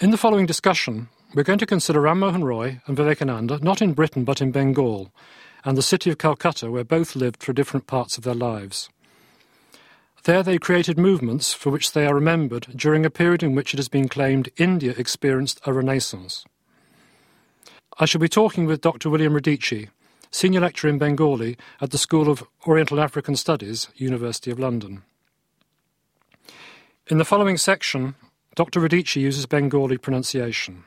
In the following discussion, we're going to consider Ram Mohan Roy and Vivekananda not in Britain but in Bengal, and the city of Calcutta, where both lived for different parts of their lives. There they created movements for which they are remembered during a period in which it has been claimed India experienced a renaissance. I shall be talking with Dr. William Radice, Senior Lecturer in Bengali at the School of Oriental African Studies, University of London. In the following section, Dr. Radice uses Bengali pronunciation.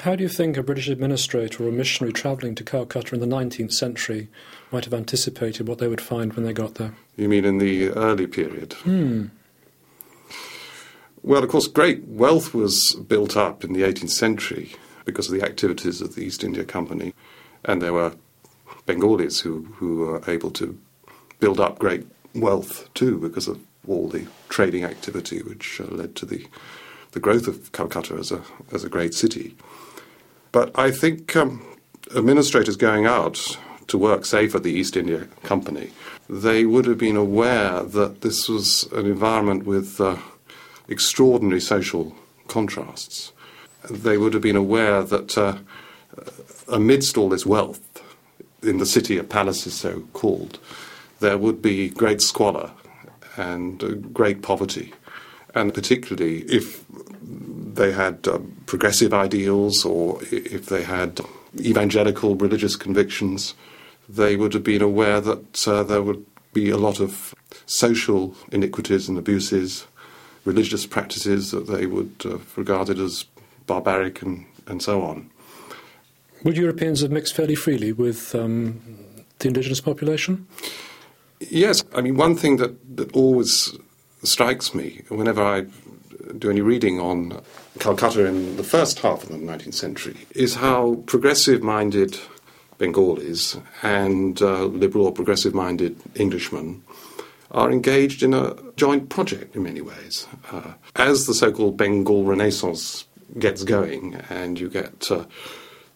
How do you think a British administrator or a missionary travelling to Calcutta in the 19th century might have anticipated what they would find when they got there? You mean in the early period? Hmm. Well, of course, great wealth was built up in the 18th century because of the activities of the East India Company, and there were Bengalis who, who were able to build up great wealth too because of all the trading activity which uh, led to the, the growth of Calcutta as a, as a great city. But I think um, administrators going out to work, say, for the East India Company, they would have been aware that this was an environment with uh, extraordinary social contrasts. They would have been aware that uh, amidst all this wealth, in the city of palaces so called, there would be great squalor and uh, great poverty. And particularly if they had uh, progressive ideals or if they had evangelical religious convictions, they would have been aware that uh, there would be a lot of social iniquities and abuses, religious practices that they would have uh, regarded as barbaric and, and so on. Would Europeans have mixed fairly freely with um, the indigenous population? Yes. I mean, one thing that, that always strikes me whenever I do any reading on Calcutta in the first half of the 19th century is how progressive minded Bengalis and uh, liberal or progressive minded Englishmen are engaged in a joint project in many ways. Uh, as the so called Bengal Renaissance gets going and you get uh,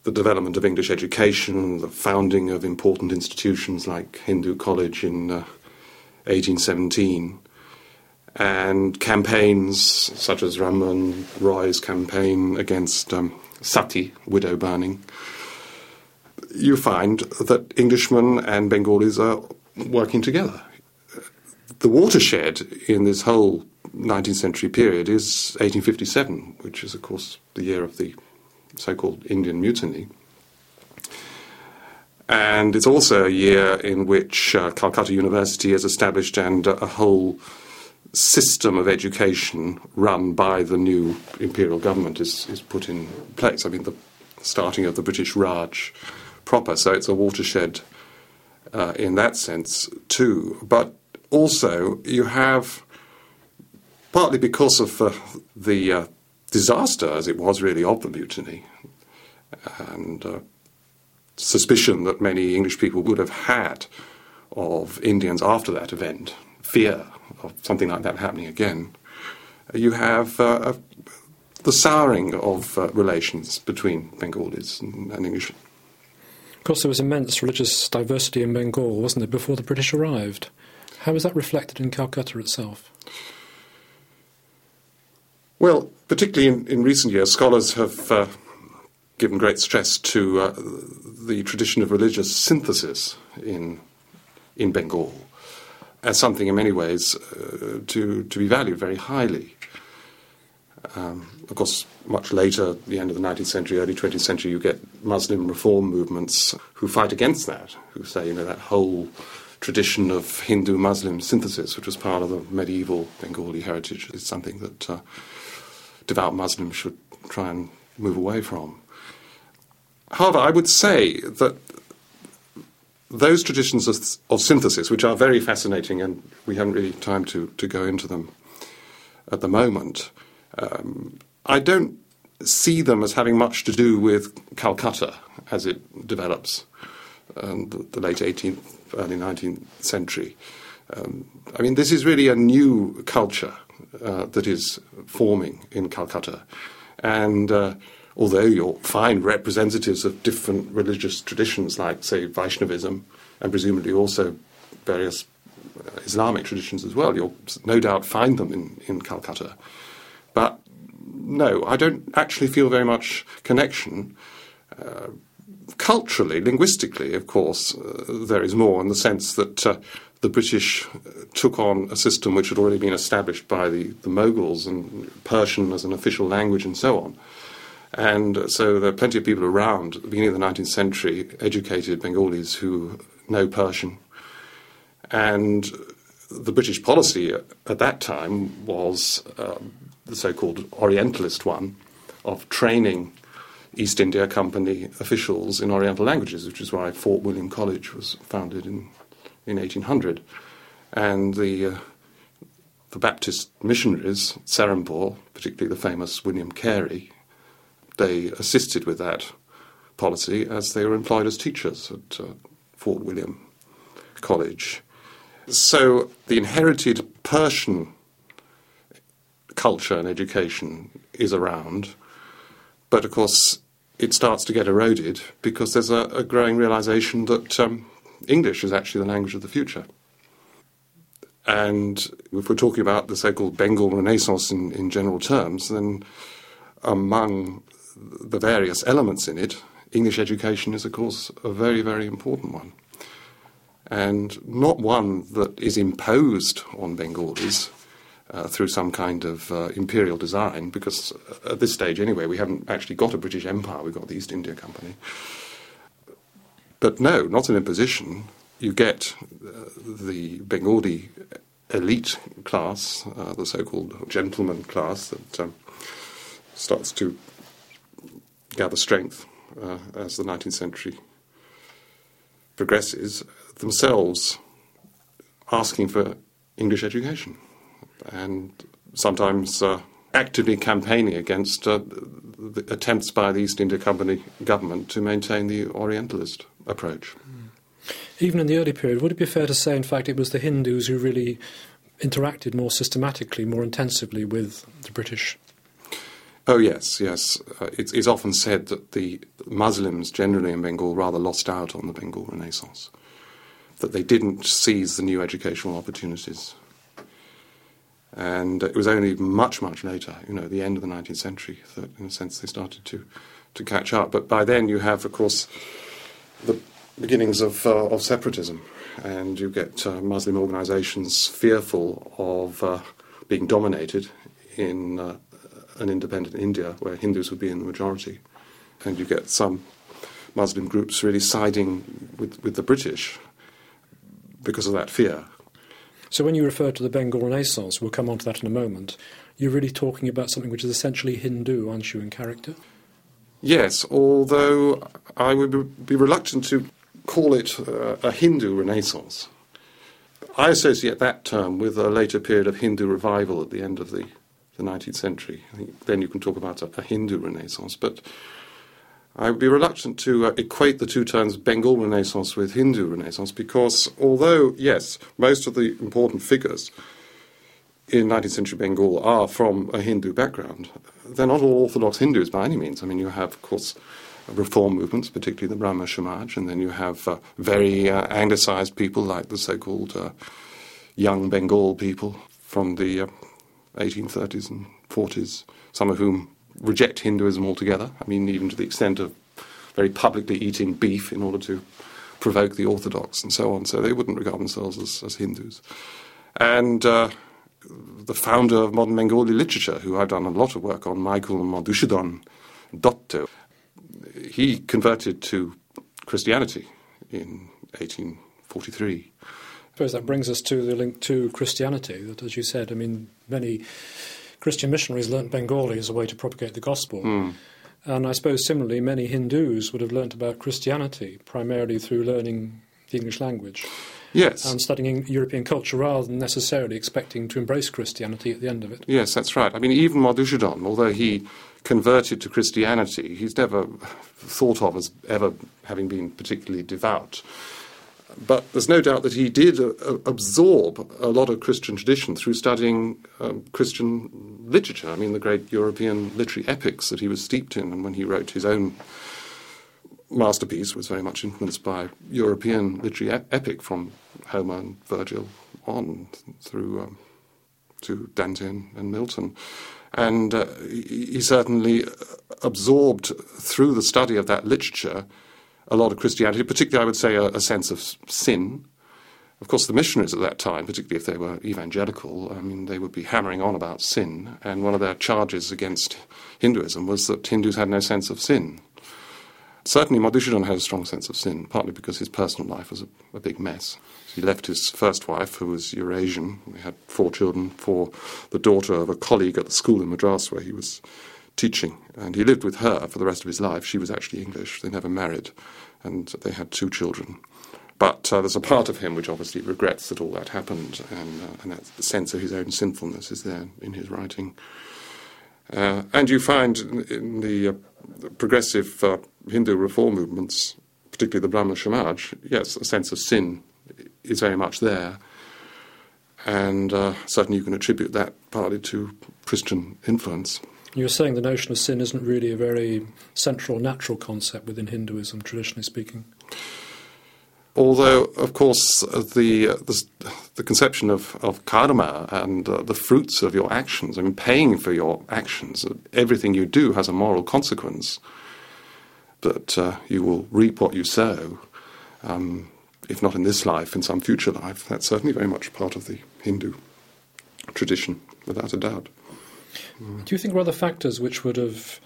the development of English education, the founding of important institutions like Hindu College in 1817, uh, and campaigns such as Ram Mohan Roy's campaign against um, sati, widow burning, you find that Englishmen and Bengalis are working together. The watershed in this whole 19th century period is 1857, which is, of course, the year of the so called Indian Mutiny. And it's also a year in which uh, Calcutta University is established and uh, a whole system of education run by the new imperial government is, is put in place. I mean, the starting of the British Raj proper, so it's a watershed uh, in that sense too. But also, you have, partly because of uh, the uh, disaster, as it was really, of the mutiny, and uh, suspicion that many English people would have had of Indians after that event, fear of something like that happening again, you have uh, the souring of uh, relations between Bengalis and, and English. Of course, there was immense religious diversity in Bengal, wasn't there, before the British arrived? How was that reflected in Calcutta itself? Well, particularly in, in recent years, scholars have uh, given great stress to uh, the tradition of religious synthesis in, in Bengal as something in many ways uh, to, to be valued very highly. Um, of course, much later, the end of the 19th century, early 20th century, you get Muslim reform movements who fight against that, who say, you know, that whole tradition of Hindu Muslim synthesis, which was part of the medieval Bengali heritage, is something that uh, devout Muslims should try and move away from. However, I would say that those traditions of, of, synthesis, which are very fascinating, and we haven't really time to, to go into them at the moment, um, I don't see them as having much to do with Calcutta as it develops um, the, the, late 18th, early 19th century. Um, I mean, this is really a new culture uh, that is forming in Calcutta. And uh, although you'll find representatives of different religious traditions, like, say, Vaishnavism, and presumably also various Islamic traditions as well, you'll no doubt find them in, in Calcutta. But no, I don't actually feel very much connection. Uh, culturally, linguistically, of course, uh, there is more in the sense that uh, the British took on a system which had already been established by the, the Mughals and Persian as an official language and so on. And so there are plenty of people around at the beginning of the 19th century, educated Bengalis who know Persian. And the British policy at that time was um, the so called Orientalist one of training East India Company officials in Oriental languages, which is why Fort William College was founded in, in 1800. And the, uh, the Baptist missionaries, Serampore, particularly the famous William Carey, they assisted with that policy as they were employed as teachers at uh, Fort William College. So the inherited Persian culture and education is around, but of course it starts to get eroded because there's a, a growing realization that um, English is actually the language of the future. And if we're talking about the so called Bengal Renaissance in, in general terms, then among the various elements in it, English education is, of course, a very, very important one and not one that is imposed on Bengalis uh, through some kind of uh, imperial design, because at this stage, anyway, we haven't actually got a British Empire, we've got the East India Company. But no, not an imposition. You get uh, the Bengali elite class, uh, the so called gentleman class, that um, starts to gather strength uh, as the 19th century progresses themselves asking for English education and sometimes uh, actively campaigning against uh, the attempts by the East India Company government to maintain the Orientalist approach. Even in the early period, would it be fair to say, in fact, it was the Hindus who really interacted more systematically, more intensively with the British? Oh, yes, yes. Uh, it's, it's often said that the Muslims generally in Bengal rather lost out on the Bengal Renaissance that they didn't seize the new educational opportunities. And it was only much, much later, you know, the end of the 19th century, that in a sense they started to, to catch up. But by then you have, of course, the beginnings of, uh, of separatism, and you get uh, Muslim organizations fearful of uh, being dominated in uh, an independent India where Hindus would be in the majority. And you get some Muslim groups really siding with, with the British because of that fear. So, when you refer to the Bengal Renaissance, we'll come on to that in a moment, you're really talking about something which is essentially Hindu, aren't you, in character? Yes, although I would be reluctant to call it uh, a Hindu Renaissance. I associate that term with a later period of Hindu revival at the end of the, the 19th century. I think then you can talk about a, a Hindu Renaissance. But I would be reluctant to uh, equate the two terms Bengal Renaissance with Hindu Renaissance because, although, yes, most of the important figures in 19th century Bengal are from a Hindu background, they're not all Orthodox Hindus by any means. I mean, you have, of course, reform movements, particularly the Brahmo Samaj, and then you have uh, very uh, anglicized people like the so called uh, young Bengal people from the 1830s uh, and 40s, some of whom reject Hinduism altogether. I mean, even to the extent of very publicly eating beef in order to provoke the Orthodox and so on. So they wouldn't regard themselves as, as Hindus. And uh, the founder of modern Bengali literature, who I've done a lot of work on, Michael Madhusudhan Datta, he converted to Christianity in 1843. I suppose that brings us to the link to Christianity. That, as you said, I mean, many Christian missionaries learnt Bengali as a way to propagate the gospel. Mm. And I suppose similarly, many Hindus would have learnt about Christianity primarily through learning the English language. Yes. And studying European culture rather than necessarily expecting to embrace Christianity at the end of it. Yes, that's right. I mean, even Madhusudhan, although he converted to Christianity, he's never thought of as ever having been particularly devout. But there's no doubt that he did uh, uh, absorb a lot of Christian tradition through studying um, Christian literature. I mean, the great European literary epics that he was steeped in, and when he wrote his own masterpiece, was very much influenced by European literary ep- epic from Homer and Virgil on through um, to Dante and, Milton. And uh, he certainly absorbed through the study of that literature a lot of Christianity, particularly, I would say, a, a sense of sin. Of course, the missionaries at that time, particularly if they were evangelical, I mean, they would be hammering on about sin. And one of their charges against Hinduism was that Hindus had no sense of sin. Certainly, Madhusudana had a strong sense of sin, partly because his personal life was a, a big mess. He left his first wife, who was Eurasian. He had four children for the daughter of a colleague at the school in Madras where he was teaching. And he lived with her for the rest of his life. She was actually English. They never married. And they had two children. But uh, there's a part of him which obviously regrets that all that happened, and, uh, and that sense of his own sinfulness is there in his writing. Uh, and you find in the, uh, the progressive uh, Hindu reform movements, particularly the Brahmo Samaj, yes, a sense of sin is very much there. And uh, certainly you can attribute that partly to Christian influence. You're saying the notion of sin isn't really a very central, natural concept within Hinduism, traditionally speaking. Although, of course, the uh, the, the, conception of, of karma and uh, the fruits of your actions, I mean, paying for your actions, everything you do has a moral consequence. That uh, you will reap what you sow. Um, if not in this life, in some future life. That's certainly very much part of the Hindu tradition, without a doubt. Mm. Do you think there are other factors which would have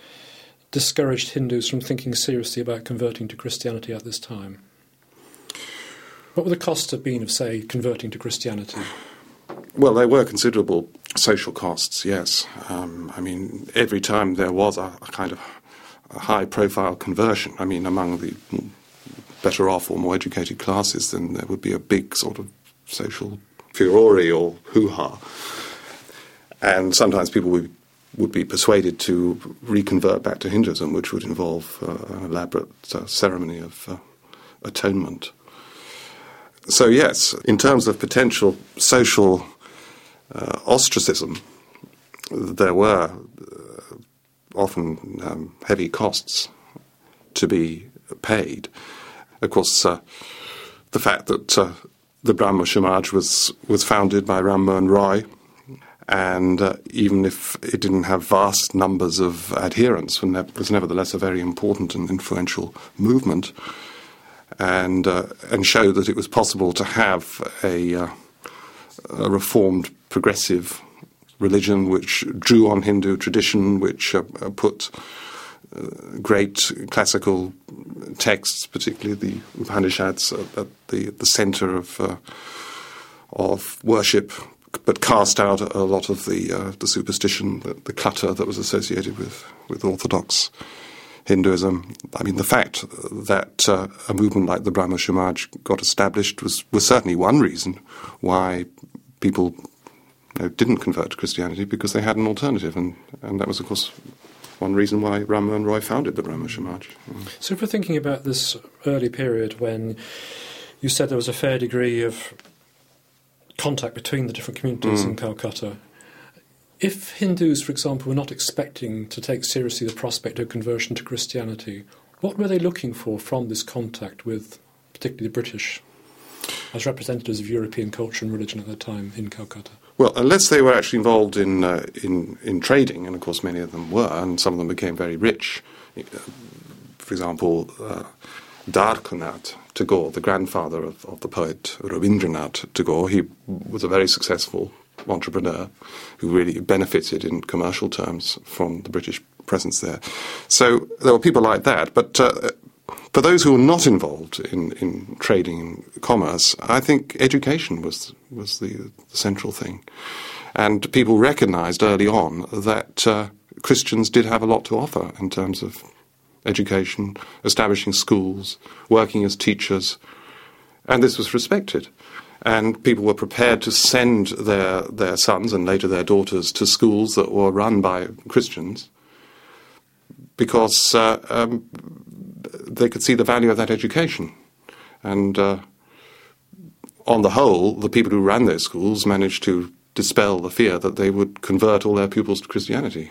discouraged Hindus from thinking seriously about converting to Christianity at this time? What would the costs have been of, say, converting to Christianity? Well, there were considerable social costs, yes. Um, I mean, every time there was a, a kind of high profile conversion, I mean, among the better off or more educated classes, then there would be a big sort of social furore or hoo ha. And sometimes people would, would be persuaded to reconvert back to Hinduism, which would involve uh, an elaborate uh, ceremony of uh, atonement. So, yes, in terms of potential social uh, ostracism, there were often um, heavy costs to be paid. Of course, uh, the fact that uh, the Brahmo Samaj was, was founded by Ram Mohan Roy, and uh, even if it didn't have vast numbers of adherents, it was nevertheless a very important and influential movement, and uh, and showed that it was possible to have a, uh, a reformed, progressive religion which drew on Hindu tradition, which uh, put great classical texts, particularly the Upanishads, at the, the center of, uh, of worship, but cast out a lot of the, uh, the superstition, the, the, clutter that was associated with, with Orthodox Hinduism. I mean, the fact that uh, a movement like the Brahmo Samaj got established was, was certainly one reason why people didn't convert to Christianity because they had an alternative, and, and that was, of course, one reason why Ram Mohan Roy founded the Brahmo Samaj. So, if we're thinking about this early period when you said there was a fair degree of contact between the different communities mm. in Calcutta, if Hindus, for example, were not expecting to take seriously the prospect of conversion to Christianity, what were they looking for from this contact with, particularly the British, as representatives of European culture and religion at that time in Calcutta? Well, unless they were actually involved in, uh, in, in trading, and of course many of them were, and some of them became very rich. Uh, for example, uh, Tagore, the grandfather of, of the poet Rabindranath Tagore, he was a very successful entrepreneur who really benefited in commercial terms from the British presence there. So there were people like that, but uh, for those who were not involved in, in trading and commerce, I think education was, was the, the central thing. And people recognized early on that uh, Christians did have a lot to offer in terms of education, establishing schools, working as teachers, and this was respected. And people were prepared to send their, their sons and later their daughters to schools that were run by Christians because uh, um, they could see the value of that education. And uh, on the whole, the people who ran those schools managed to dispel the fear that they would convert all their pupils to Christianity.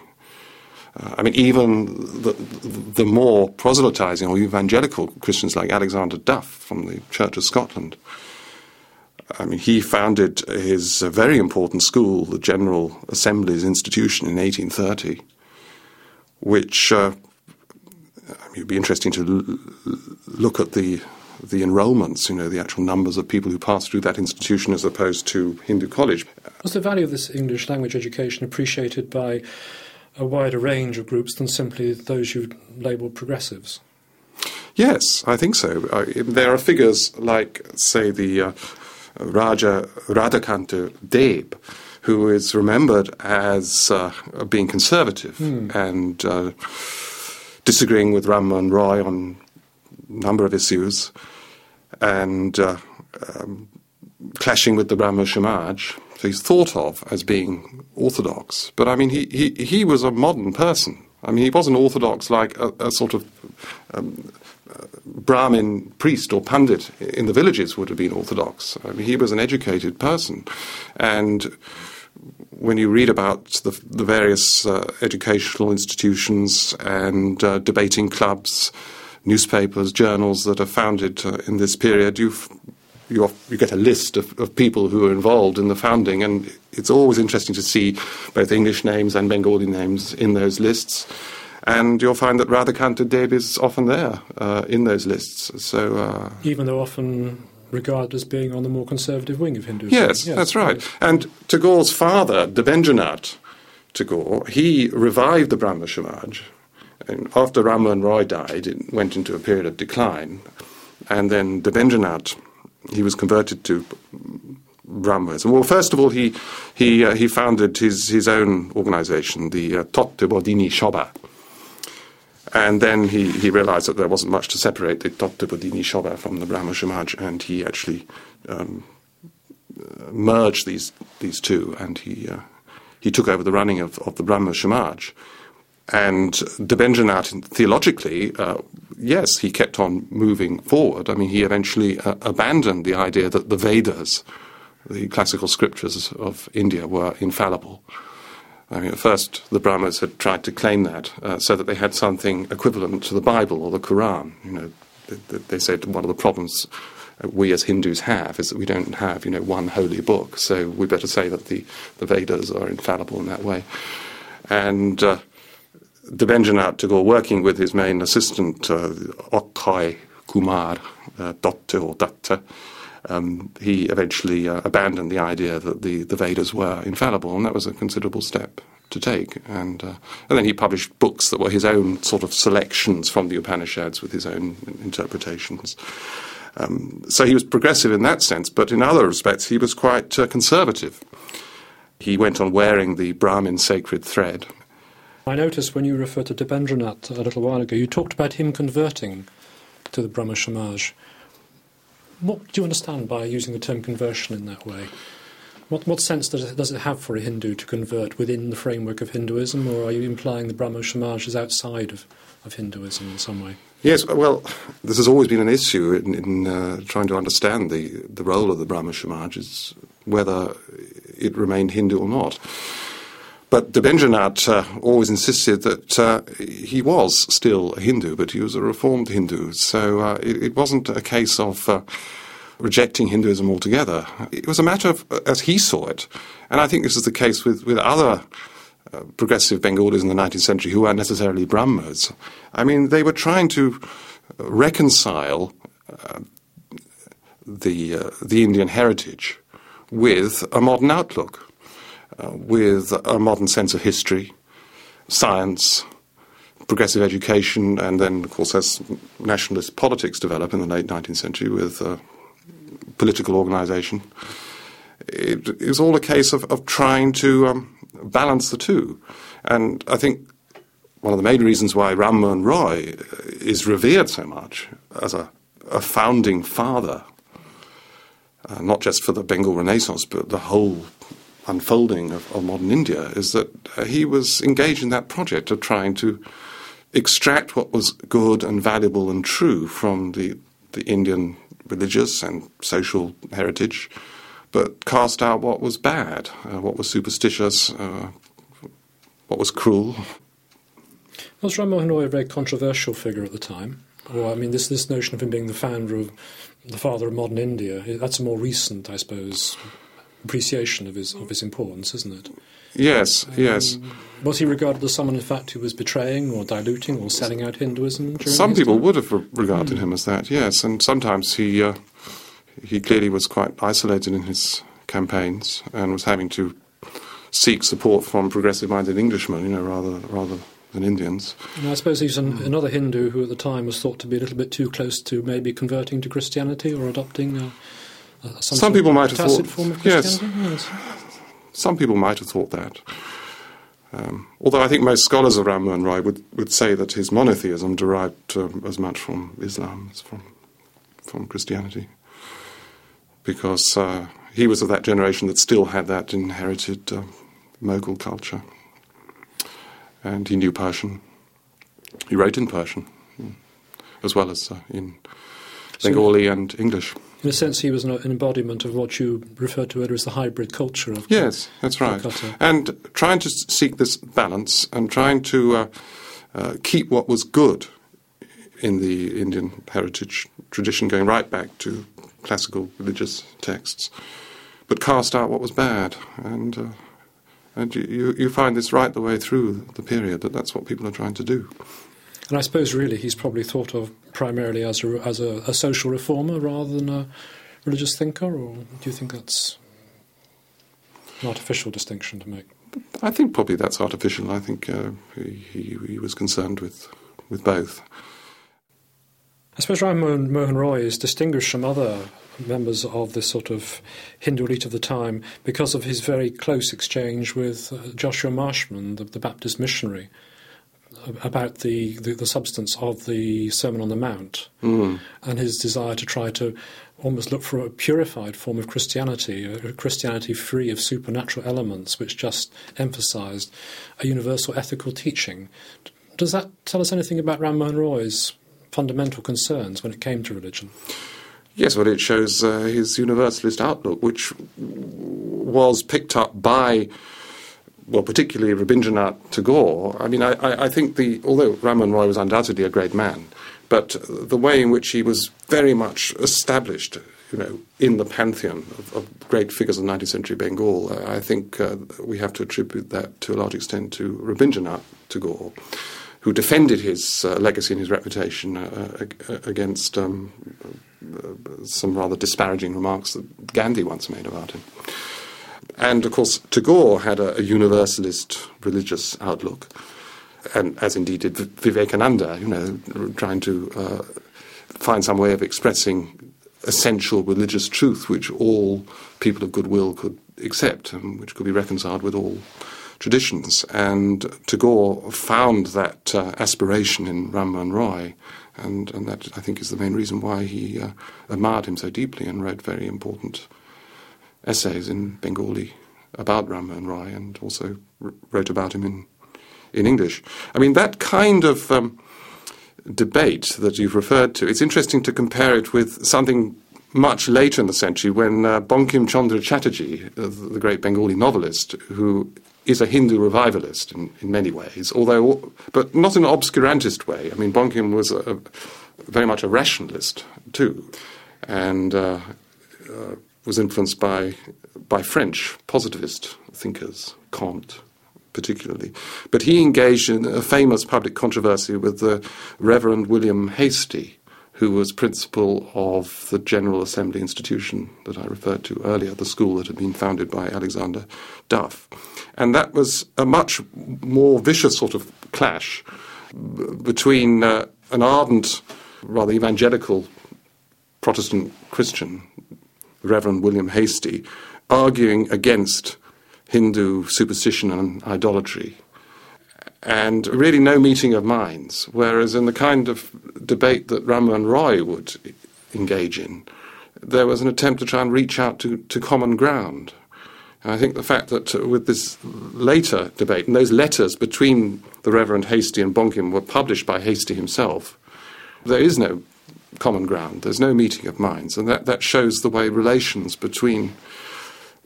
Uh, I mean, even the, the more proselytizing or evangelical Christians like Alexander Duff from the Church of Scotland I mean, he founded his uh, very important school, the General Assembly's Institution, in 1830, which uh, I mean, it would be interesting to l- look at the the enrolments, you know, the actual numbers of people who passed through that institution as opposed to Hindu College. Was the value of this English language education appreciated by a wider range of groups than simply those you labelled progressives? Yes, I think so. Uh, there are figures like, say, the uh, Raja Radhakanta Deb, who is remembered as uh, being conservative Hmm. and uh, disagreeing with Ram Mohan Roy on a number of issues and uh, um, clashing with the Brahmo Samaj. So he's thought of as being orthodox. But I mean, he, he, he was a modern person. I mean, he wasn't orthodox like a, a sort of um, uh, Brahmin priest or pandit in the villages would have been orthodox. I mean, he was an educated person. And when you read about the, the various uh, educational institutions and uh, debating clubs, newspapers, journals that are founded uh, in this period, you, you get a list of, of people who are involved in the founding, and it's always interesting to see both English names and Bengali names in those lists. And you'll find that Radhakanta Deb is often there uh, in those lists. So, uh, Even though often regarded as being on the more conservative wing of Hinduism. Yes, that's right. And Tagore's father, Debendranath Tagore, he revived the Brahmo Samaj. And after Mohan Roy died, it went into a period of decline. And then Debendranath, he was converted to Brahmanism. Well, first of all, he, he, uh, he founded his, his own organization, the uh, Totte Bodhini Shoba. And then he, he realized that there wasn't much to separate the Totte Bodhini Shoba from the Brahmo Samaj, and he actually um, uh, merged these, these two, and he, uh, he took over the running of, of the Brahmo Samaj. And Debendranath, theologically, uh, yes, he kept on moving forward. I mean, he eventually uh, abandoned the idea that the Vedas, the classical scriptures of India, were infallible. I mean, at first, the Brahmas had tried to claim that uh, so that they had something equivalent to the Bible or the Quran. You know, they, they said one of the problems we as Hindus have is that we don't have, you know, one holy book. So we better say that the, the Vedas are infallible in that way. And uh, Debendranath Tagore, working with his main assistant, uh, Kumar uh, or Datta, um, he eventually uh, abandoned the idea that the, the Vedas were infallible, and that was a considerable step to take. And, uh, and then he published books that were his own sort of selections from the Upanishads with his own interpretations. Um, so he was progressive in that sense, but in other respects he was quite uh, conservative. He went on wearing the Brahmin sacred thread. I noticed when you referred to Debendranath a little while ago, you talked about him converting to the Brahmo Samaj. What do you understand by using the term conversion in that way? What, what sense does it, does it have for a Hindu to convert within the framework of Hinduism, or are you implying the Brahmo Samaj is outside of, of Hinduism in some way? Yes, well, this has always been an issue in, in uh, trying to understand the, the role of the Brahmo Samaj, is whether it remained Hindu or not. But Debendranath uh, always insisted that uh, he was still a Hindu, but he was a reformed Hindu. So uh, it, it, wasn't a case of uh, rejecting Hinduism altogether. It was a matter of, as he saw it, and I think this is the case with, with other uh, progressive Bengalis in the 19th century who weren't necessarily Brahmas. I mean, they were trying to reconcile uh, the, the Indian heritage with a modern outlook. With a modern sense of history, science, progressive education, and then, of course, as nationalist politics develop in the late 19th century with uh, political organisation, it is all a case of, of trying to um, balance the two. And I think one of the main reasons why Ram Mohan Roy is revered so much as a, a founding father, uh, not just for the Bengal Renaissance, but the whole unfolding of, of, modern India is that uh, he was engaged in that project of trying to extract what was good and valuable and true from the, the Indian religious and social heritage, but cast out what was bad, uh, what was superstitious, uh, what was cruel. Was Ram Mohan Roy a very controversial figure at the time? Or, I mean, this, this notion of him being the founder of, the father of modern India, that's a more recent, I suppose, appreciation of his, of his importance, isn't it? Yes, Um, yes. Was he regarded as someone, in fact, who was betraying or diluting or selling out Hinduism? during Some people time? would have re- regarded him as that, yes, and sometimes he uh, he clearly was quite isolated in his campaigns and was having to seek support from progressive-minded Englishmen, you know, rather rather than Indians. And I suppose he's Hmm. an, another Hindu who at the time was thought to be a little bit too close to maybe converting to Christianity or adopting some, Some people might have thought- form of yes. Yes. Some people might have thought that. Um, although I think most scholars of Ram Mohan Roy would, would say that his monotheism derived um, as much from Islam as from, from Christianity. Because uh, he was of that generation that still had that inherited uh, Mughal culture. And he knew Persian. He wrote in Persian, mm, as well as uh, in Bengali and English. In a sense, he was an, an embodiment of what you referred to earlier as the hybrid culture of Yes, that's right. Calcutta. And trying to seek this balance and trying to uh, uh, keep what was good in the Indian heritage tradition, going right back to classical religious texts, but cast out what was bad. And uh, and you, you, you find this right the way through the period that that's what people are trying to do. And I suppose really he's probably thought of primarily as a, as a, a social reformer rather than a religious thinker, or do you think that's an artificial distinction to make? I think probably that's artificial. I think uh, he, he, he was concerned with with both. I suppose Ram Mohan, Roy is distinguished from other members of this sort of Hindu elite of the time because of his very close exchange with uh, Joshua Marshman, the, the Baptist missionary, about the, the, the substance of the Sermon on the Mount Mm. and his desire to try to almost look for a purified form of Christianity, a Christianity free of supernatural elements, which just emphasized a universal ethical teaching. Does that tell us anything about Ram Mohan Roy's fundamental concerns when it came to religion? Yes, well, it shows uh, his universalist outlook, which was picked up by, well, particularly Rabindranath Tagore. I mean, I, I, think the although Raman Roy was undoubtedly a great man, but the way in which he was very much established, you know, in the pantheon of, of great figures of 19th century Bengal, uh, I think uh, we have to attribute that to a large extent to Rabindranath Tagore who defended his uh, legacy and his reputation uh, against um, uh, some rather disparaging remarks that Gandhi once made about him. And of course, Tagore had a, a universalist religious outlook, and as indeed did Vivekananda, you know, trying to uh, find some way of expressing essential religious truth which all people of goodwill could accept and which could be reconciled with all traditions. And Tagore found that uh, aspiration in Ram Mohan Roy, and, and that I think is the main reason why he uh, admired him so deeply and wrote very important essays in Bengali about Ram Mohan Roy and also wrote about him in, in English. I mean, that kind of um, debate that you've referred to, it's interesting to compare it with something much later in the century when uh, Bankim Chandra Chatterjee, uh, the great Bengali novelist, who is a Hindu revivalist in, in many ways, although, but not in an obscurantist way. I mean, Bankim was a, a, very much a rationalist too, and uh, uh, was influenced by by French positivist thinkers, Comte particularly. But he engaged in a famous public controversy with the Reverend William Hastie, who was principal of the General Assembly institution that I referred to earlier, the school that had been founded by Alexander Duff. And that was a much more vicious sort of clash between uh, an ardent, rather evangelical Protestant Christian, Reverend William Hastie, arguing against Hindu superstition and idolatry, and really no meeting of minds. Whereas in the kind of debate that Raman Roy would engage in, there was an attempt to try and reach out to, to common ground. And I think the fact that uh, with this later debate, and those letters between the Reverend Hastie and Bankim were published by Hastie himself, there is no common ground. There's no meeting of minds. And that, that shows the way relations between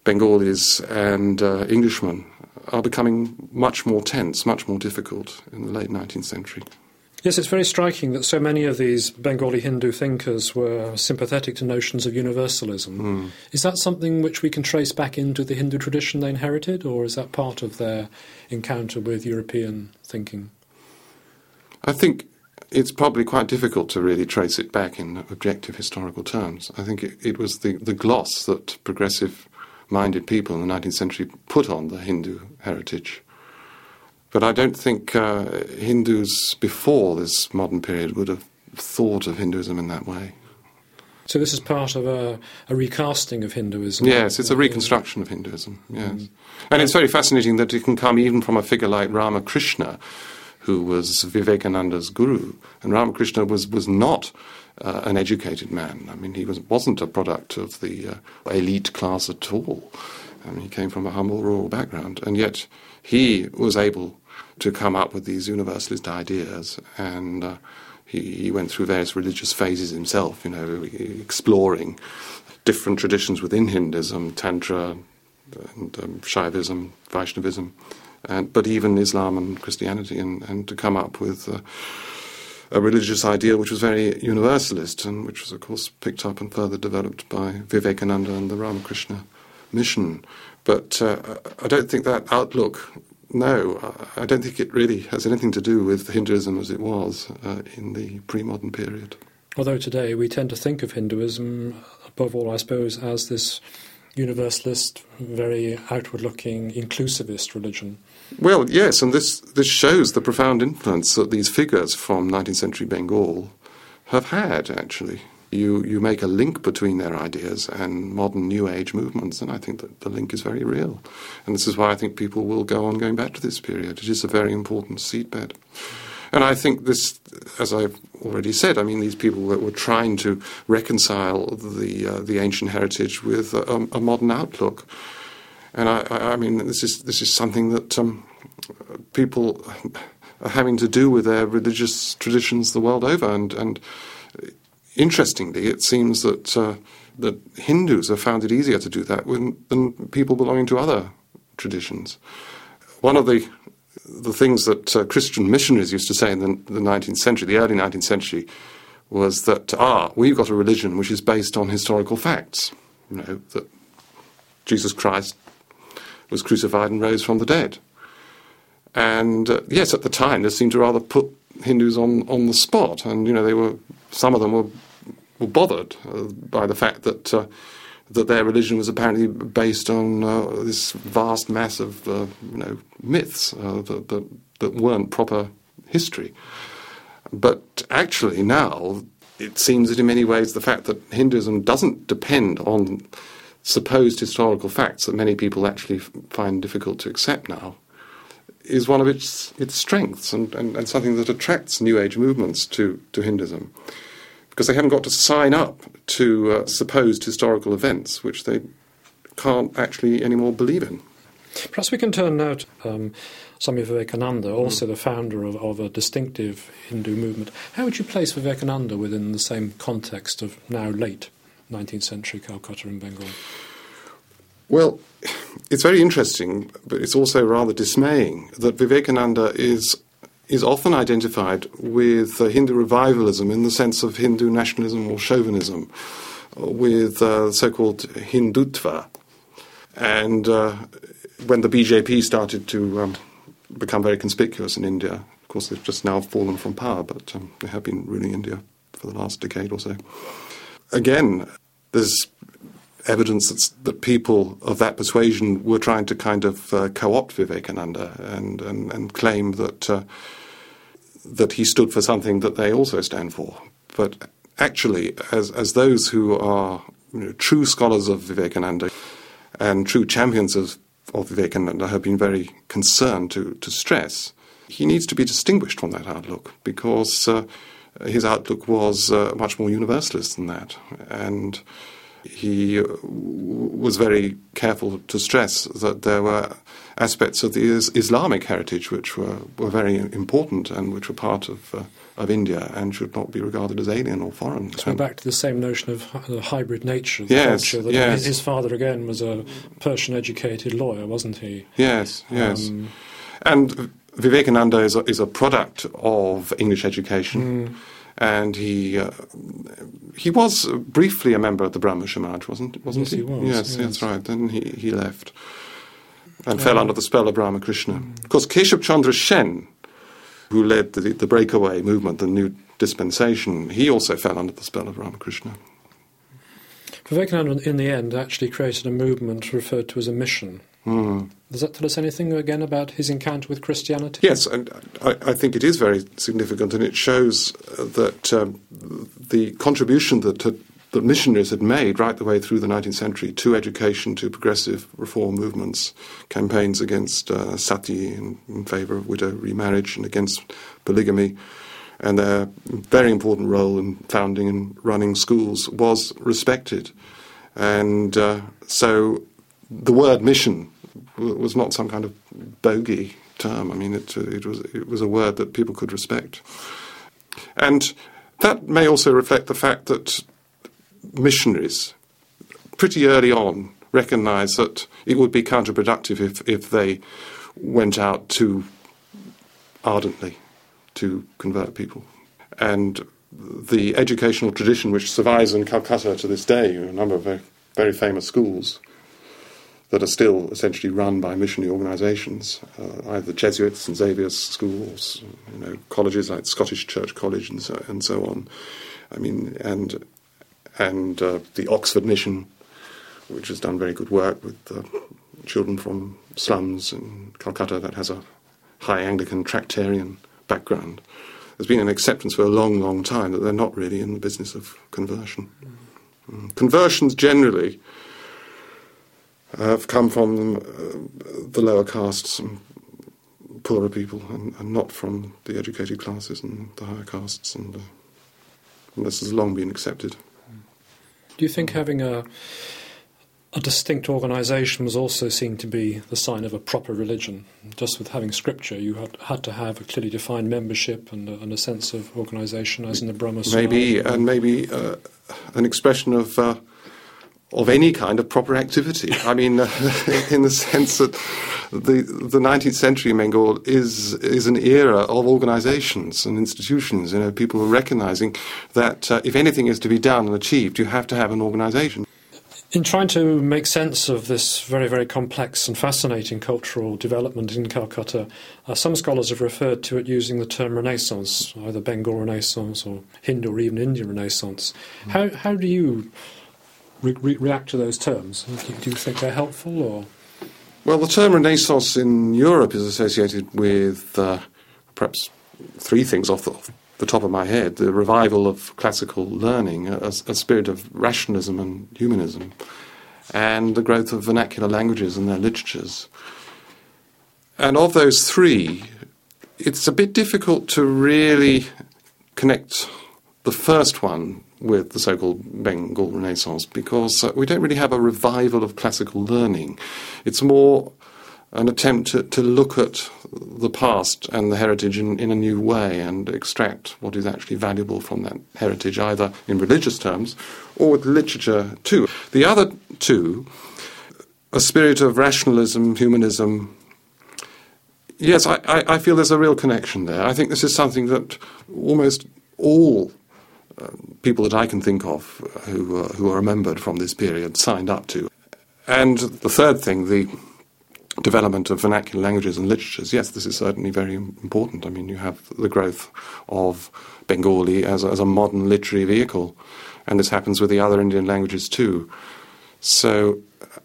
Bengalis and uh, Englishmen are becoming much more tense, much more difficult in the late 19th century. Yes, it's very striking that so many of these Bengali Hindu thinkers were sympathetic to notions of universalism. Mm. Is that something which we can trace back into the Hindu tradition they inherited, or is that part of their encounter with European thinking? I think it's probably quite difficult to really trace it back in objective historical terms. I think it, it was the, the gloss that progressive minded people in the 19th century put on the Hindu heritage. But I don't think uh, Hindus before this modern period would have thought of Hinduism in that way. So this is part of a, a recasting of Hinduism. Yes, it's a reconstruction of Hinduism. Yes, mm. and it's very fascinating that it can come even from a figure like Ramakrishna, who was Vivekananda's guru, and Ramakrishna was was not. Uh, an educated man. I mean, he was, wasn't a product of the uh, elite class at all. I mean, he came from a humble rural background, and yet he was able to come up with these universalist ideas, and uh, he, he, went through various religious phases himself, you know, exploring different traditions within Hinduism, Tantra, and um, Shaivism, Vaishnavism, and, but even Islam and Christianity, and, and to come up with uh, a religious ideal which was very universalist, and which was, of course, picked up and further developed by Vivekananda and the Ramakrishna mission. But uh, I don't think that outlook no, I don't think it really has anything to do with Hinduism as it was uh, in the pre modern period. Although today we tend to think of Hinduism, above all, I suppose, as this universalist, very outward looking, inclusivist religion. Well, yes, and this, this shows the profound influence that these figures from 19th century Bengal have had, actually you, you make a link between their ideas and modern New Age movements, and I think that the link is very real. And this is why I think people will go on going back to this period. It is a very important seedbed. And I think this, as I've already said, I mean, these people were, were trying to reconcile the, uh, the ancient heritage with a, a, modern outlook. And I, I, mean, this is, this is something that um, people are having to do with their religious traditions the world over. And, and Interestingly, it seems that uh, that Hindus have found it easier to do that when, than people belonging to other traditions. One of the the things that uh, Christian missionaries used to say in the, the 19th century, the early 19th century, was that ah, we've got a religion which is based on historical facts. You know that Jesus Christ was crucified and rose from the dead. And uh, yes, at the time, this seemed to rather put Hindus on, on the spot, and you know they were some of them were were bothered uh, by the fact that uh, that their religion was apparently based on uh, this vast mass of uh, you know myths uh, that, that, that weren't proper history. But actually, now it seems that in many ways the fact that Hinduism doesn't depend on supposed historical facts that many people actually find difficult to accept now is one of its its strengths and, and, and something that attracts New Age movements to, to Hinduism because they haven't got to sign up to uh, supposed historical events which they can't actually anymore believe in. Perhaps we can turn now to um, Swami Vivekananda, also mm. the founder of, of, a distinctive Hindu movement. How would you place Vivekananda within the same context of now late 19th century Calcutta and Bengal? Well, it's very interesting, but it's also rather dismaying that Vivekananda is is often identified with uh, Hindu revivalism in the sense of Hindu nationalism or chauvinism, with uh, so called Hindutva. And uh, when the BJP started to um, become very conspicuous in India, of course, they've just now fallen from power, but um, they have been ruling India for the last decade or so. Again, there's evidence that people of that persuasion were trying to kind of uh, co-opt Vivekananda and, and, and claim that uh, that he stood for something that they also stand for. But actually, as, as those who are you know, true scholars of Vivekananda and true champions of, of Vivekananda have been very concerned to, to stress, he needs to be distinguished from that outlook because uh, his outlook was uh, much more universalist than that. And he was very careful to stress that there were aspects of the Islamic heritage which were, were very important and which were part of, uh, of India and should not be regarded as alien or foreign. So back to the same notion of the hybrid nature of yes, culture. yes. His father, again, was a Persian educated lawyer, wasn't he? Yes, yes. Um, and Vivekananda is a, is a product of English education. Mm. And he uh, he was briefly a member of the Brahmo Samaj, wasn't wasn't Yes, he was, Yes, yes. that's right. Then he, he left and fell under the spell of Ramakrishna. Of course, Keshav Chandra Sen, who led the, the breakaway movement, the new dispensation, he also fell under the spell of Ramakrishna. Vivekananda, in the end, actually created a movement referred to as a mission. Mm. Does that tell us anything again about his encounter with Christianity? Yes, and I, I think it is very significant, and it shows uh, that um, the contribution that had, that missionaries had made right the way through the 19th century to education, to progressive reform movements, campaigns against uh, sati in, in favour of widow remarriage and against polygamy, and their very important role in founding and running schools was respected. And uh, so the word mission was not some kind of bogey term. I mean, it, it, was, it was a word that people could respect. And that may also reflect the fact that missionaries, pretty early on, recognized that it would be counterproductive if, if they went out too ardently to convert people. And the educational tradition which survives in Calcutta to this day, a number of very, very famous schools that are still essentially run by missionary organisations, uh, either Jesuits and Xavier's schools, you know, colleges like Scottish Church College and so, and so on. I mean, and and uh, the Oxford Mission, which has done very good work with uh, children from slums in Calcutta that has a high Anglican Tractarian background. There's been an acceptance for a long, long time that they're not really in the business of conversion. Mm. Conversions generally have come from uh, the lower castes and poorer people, and, and, not from the educated classes and the higher castes, and, uh, and this has long been accepted. Do you think having a a distinct organisation was also seen to be the sign of a proper religion. Just with having scripture, you had, had to have a clearly defined membership and a, and a sense of organisation, as in the Brahma Maybe, and maybe uh, an expression of. Uh, of any kind of proper activity. I mean, uh, in the sense that the the 19th century in Bengal is is an era of organisations and institutions. You know, people are recognising that uh, if anything is to be done and achieved, you have to have an organisation. In trying to make sense of this very, very complex and fascinating cultural development in Calcutta, uh, some scholars have referred to it using the term Renaissance, either Bengal Renaissance or Hindu or even Indian Renaissance. Mm. How, how do you re- re- react to those terms? Do you think they're helpful or? Well, the term Renaissance in Europe is associated with uh, perhaps three things off the, off the top of my head the revival of classical learning, a, a, spirit of rationalism and humanism, and the growth of vernacular languages and their literatures. And of those three, it's a bit difficult to really connect the first one with the so called Bengal Renaissance because uh, we don't really have a revival of classical learning. It's more an attempt to, to look at the past and the heritage in, in a new way and extract what is actually valuable from that heritage, either in religious terms or with literature too. The other two, a spirit of rationalism, humanism, yes, I, I, I feel there's a real connection there. I think this is something that almost all people that I can think of who, uh, who are remembered from this period signed up to. And the third thing, the development of vernacular languages and literatures, yes, this is certainly very important. I mean, you have the growth of Bengali as a, as a modern literary vehicle, and this happens with the other Indian languages too. So,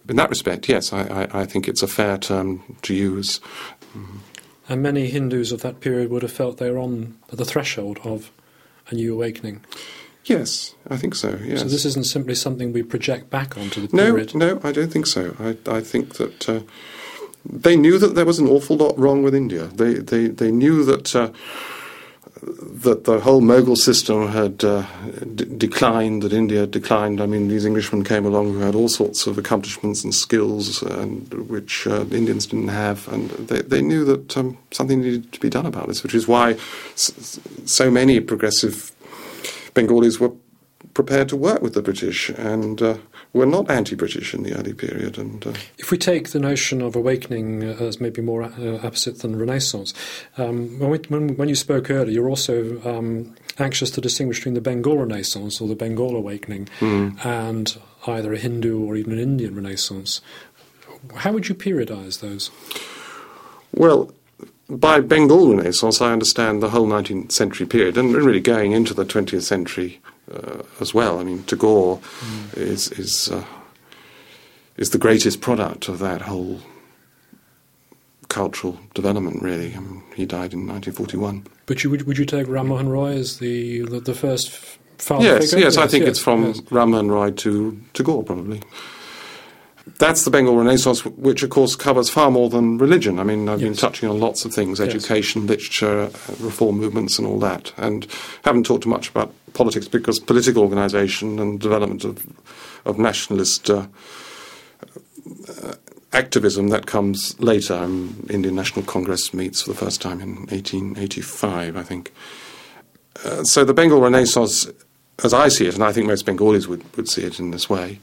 in that respect, yes, I, I, I think it's a fair term to use. Mm-hmm. And many Hindus of that period would have felt they were on the threshold of a new awakening. Yes, I think so. Yes. So this isn't simply something we project back onto the no, period. No, I don't think so. I, I think that uh, they knew that there was an awful lot wrong with India. They they, they knew that uh, that the whole Mughal system had uh, d- declined, that India declined. I mean, these Englishmen came along who had all sorts of accomplishments and skills, and which uh, Indians didn't have, and they they knew that um, something needed to be done about this, which is why s- so many progressive Bengalis were prepared to work with the British and uh, were not anti-British in the early period. And uh, if we take the notion of awakening uh, as maybe more uh, opposite than Renaissance, um, when, we, when, when, you spoke earlier, you're also um, anxious to distinguish between the Bengal Renaissance or the Bengal awakening mm. and either a Hindu or even an Indian Renaissance. How would you periodize those? Well, by Bengal Renaissance, I understand the whole 19th century period, and really going into the 20th century uh, as well. I mean, Tagore mm. is is uh, is the greatest product of that whole cultural development. Really, I mean, he died in 1941. But you, would would you take Ram Mohan Roy as the the, the first father yes, figure? Yes, yes, I think yes, it's from yes. Ram Mohan Roy to Tagore probably. That's the Bengal Renaissance, which of course covers far more than religion. I mean, I've yes. been touching on lots of things education, literature, reform movements, and all that. And haven't talked much about politics because political organisation and development of, of nationalist uh, uh, activism that comes later. Um, Indian National Congress meets for the first time in 1885, I think. Uh, so the Bengal Renaissance, as I see it, and I think most Bengalis would, would see it in this way,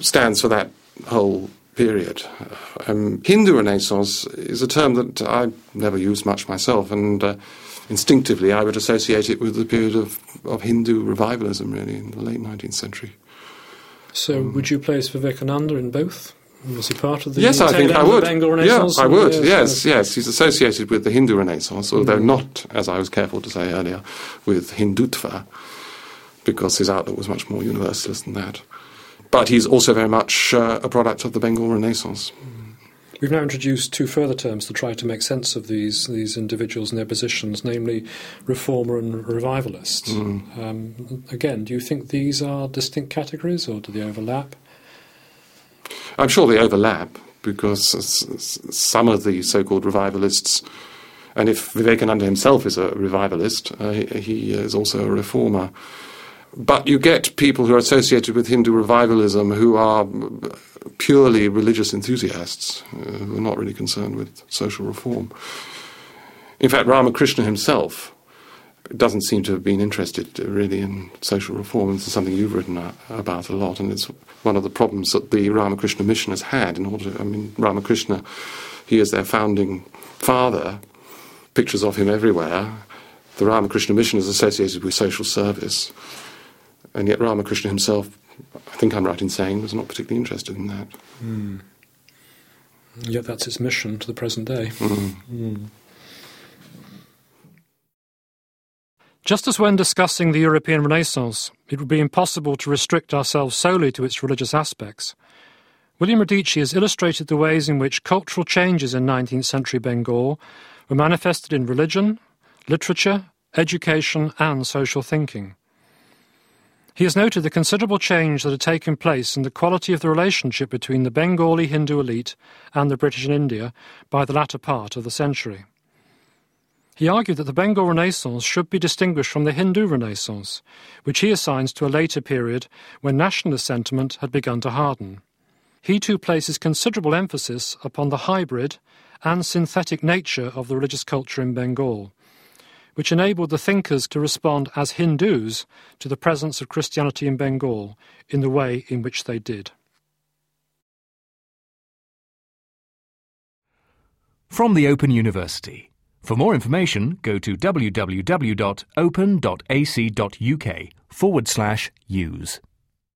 stands for that whole period. Um, Hindu Renaissance is a term that I never used much myself, and uh, instinctively I would associate it with the period of, of Hindu revivalism, really, in the late 19th century. So, um, would you place Vivekananda in both? Was he part of the yes? I think I would. Yeah, I would. Yes, yes. He's associated with the Hindu Renaissance, although mm. not, as I was careful to say earlier, with Hindutva, because his outlook was much more universalist than that but he's also very much uh, a product of the Bengal Renaissance. We've now introduced two further terms to try to make sense of these these individuals and their positions, namely reformer and revivalist. Mm. Um, again, do you think these are distinct categories or do they overlap? I'm sure they overlap because some of the so-called revivalists, and if Vivekananda himself is a revivalist, uh, he is also a reformer. But you get people who are associated with Hindu revivalism who are purely religious enthusiasts, uh, who are not really concerned with social reform. In fact, Ramakrishna himself doesn't seem to have been interested really in social reform. This is something you've written about a lot, and it's one of the problems that the Ramakrishna mission has had. In order, to, I mean, Ramakrishna, he is their founding father. Pictures of him everywhere. The Ramakrishna mission is associated with social service. And yet Ramakrishna himself, I think I'm right in saying, was not particularly interested in that. Mm. Yet that's its mission to the present day. Mm. Mm. Just as when discussing the European Renaissance, it would be impossible to restrict ourselves solely to its religious aspects, William Radice has illustrated the ways in which cultural changes in 19th century Bengal were manifested in religion, literature, education, and social thinking. He has noted the considerable change that had taken place in the quality of the relationship between the Bengali Hindu elite and the British in India by the latter part of the century. He argued that the Bengal Renaissance should be distinguished from the Hindu Renaissance, which he assigns to a later period when nationalist sentiment had begun to harden. He too places considerable emphasis upon the hybrid and synthetic nature of the religious culture in Bengal, which enabled the thinkers to respond as Hindus to the presence of Christianity in Bengal in the way in which they did. From the Open University. For more information, go to www.open.ac.uk forward slash use.